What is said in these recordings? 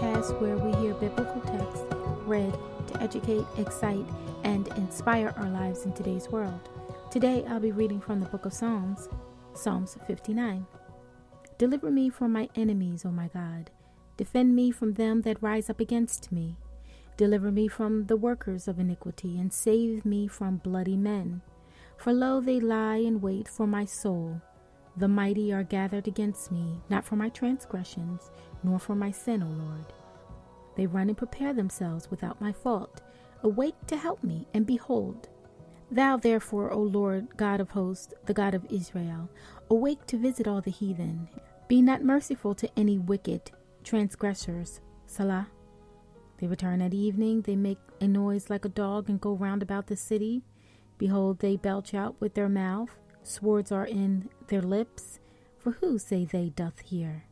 where we hear biblical texts read to educate, excite, and inspire our lives in today's world. Today I'll be reading from the book of Psalms, Psalms 59. Deliver me from my enemies, O my God. Defend me from them that rise up against me. Deliver me from the workers of iniquity, and save me from bloody men. For lo, they lie in wait for my soul. The mighty are gathered against me, not for my transgressions, nor for my sin, O Lord. They run and prepare themselves without my fault. Awake to help me, and behold. Thou therefore, O Lord, God of hosts, the God of Israel, awake to visit all the heathen. Be not merciful to any wicked transgressors. Selah. They return at evening, they make a noise like a dog and go round about the city. Behold, they belch out with their mouth, swords are in their lips. For who, say they, doth hear?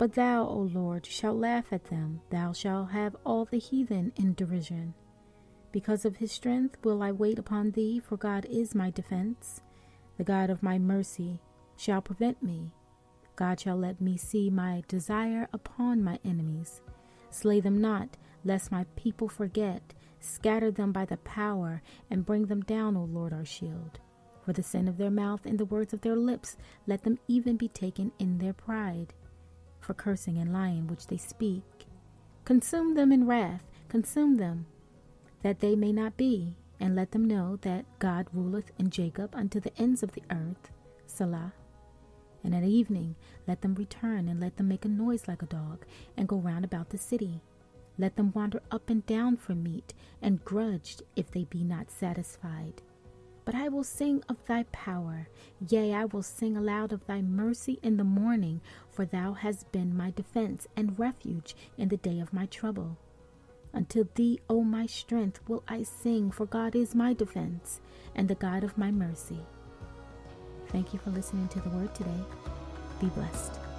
But thou, O Lord, shalt laugh at them, thou shalt have all the heathen in derision. Because of his strength will I wait upon thee, for God is my defense. The God of my mercy shall prevent me. God shall let me see my desire upon my enemies. Slay them not, lest my people forget. Scatter them by the power, and bring them down, O Lord our shield. For the sin of their mouth and the words of their lips, let them even be taken in their pride. For cursing and lying which they speak, consume them in wrath, consume them, that they may not be, and let them know that God ruleth in Jacob unto the ends of the earth. Selah. And at evening let them return, and let them make a noise like a dog, and go round about the city. Let them wander up and down for meat, and grudged if they be not satisfied. But I will sing of thy power, yea, I will sing aloud of thy mercy in the morning, for thou hast been my defense and refuge in the day of my trouble. Unto thee, O my strength, will I sing, for God is my defense and the God of my mercy. Thank you for listening to the word today. Be blessed.